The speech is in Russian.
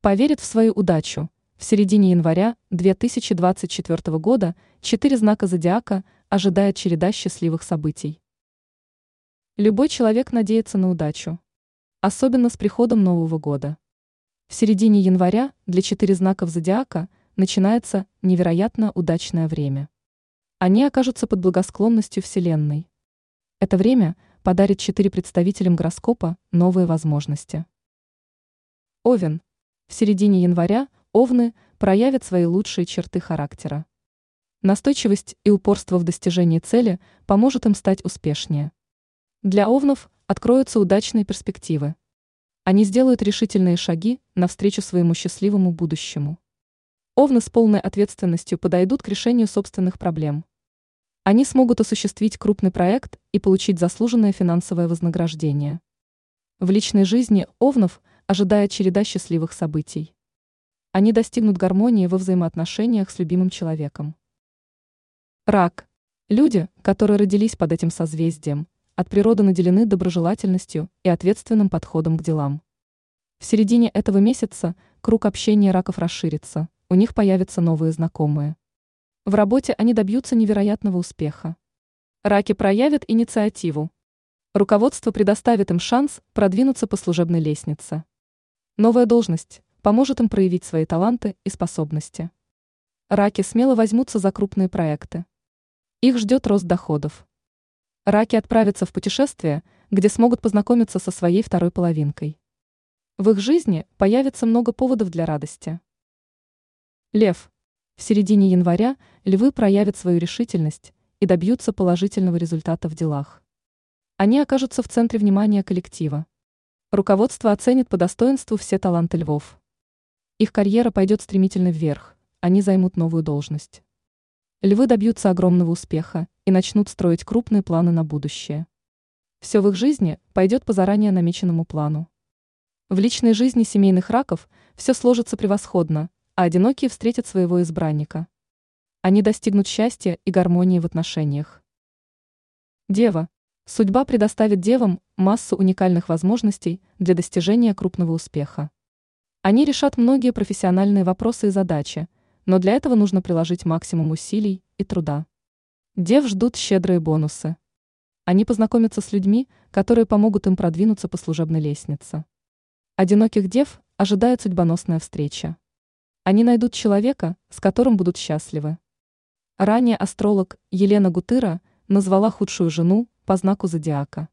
Поверит в свою удачу. В середине января 2024 года четыре знака зодиака ожидает череда счастливых событий. Любой человек надеется на удачу. Особенно с приходом Нового года. В середине января для четыре знаков зодиака начинается невероятно удачное время. Они окажутся под благосклонностью Вселенной. Это время подарит четыре представителям гороскопа новые возможности. Овен. В середине января овны проявят свои лучшие черты характера. Настойчивость и упорство в достижении цели поможет им стать успешнее. Для овнов откроются удачные перспективы. Они сделают решительные шаги навстречу своему счастливому будущему. Овны с полной ответственностью подойдут к решению собственных проблем. Они смогут осуществить крупный проект и получить заслуженное финансовое вознаграждение. В личной жизни овнов ожидает череда счастливых событий. Они достигнут гармонии во взаимоотношениях с любимым человеком. Рак. Люди, которые родились под этим созвездием, от природы наделены доброжелательностью и ответственным подходом к делам. В середине этого месяца круг общения раков расширится, у них появятся новые знакомые. В работе они добьются невероятного успеха. Раки проявят инициативу. Руководство предоставит им шанс продвинуться по служебной лестнице. Новая должность поможет им проявить свои таланты и способности. Раки смело возьмутся за крупные проекты. Их ждет рост доходов. Раки отправятся в путешествие, где смогут познакомиться со своей второй половинкой. В их жизни появится много поводов для радости. Лев. В середине января львы проявят свою решительность и добьются положительного результата в делах. Они окажутся в центре внимания коллектива. Руководство оценит по достоинству все таланты львов. Их карьера пойдет стремительно вверх, они займут новую должность. Львы добьются огромного успеха и начнут строить крупные планы на будущее. Все в их жизни пойдет по заранее намеченному плану. В личной жизни семейных раков все сложится превосходно, а одинокие встретят своего избранника. Они достигнут счастья и гармонии в отношениях. Дева. Судьба предоставит девам массу уникальных возможностей для достижения крупного успеха. Они решат многие профессиональные вопросы и задачи, но для этого нужно приложить максимум усилий и труда. Дев ждут щедрые бонусы. Они познакомятся с людьми, которые помогут им продвинуться по служебной лестнице. Одиноких дев ожидает судьбоносная встреча. Они найдут человека, с которым будут счастливы. Ранее астролог Елена Гутыра назвала худшую жену по знаку зодиака.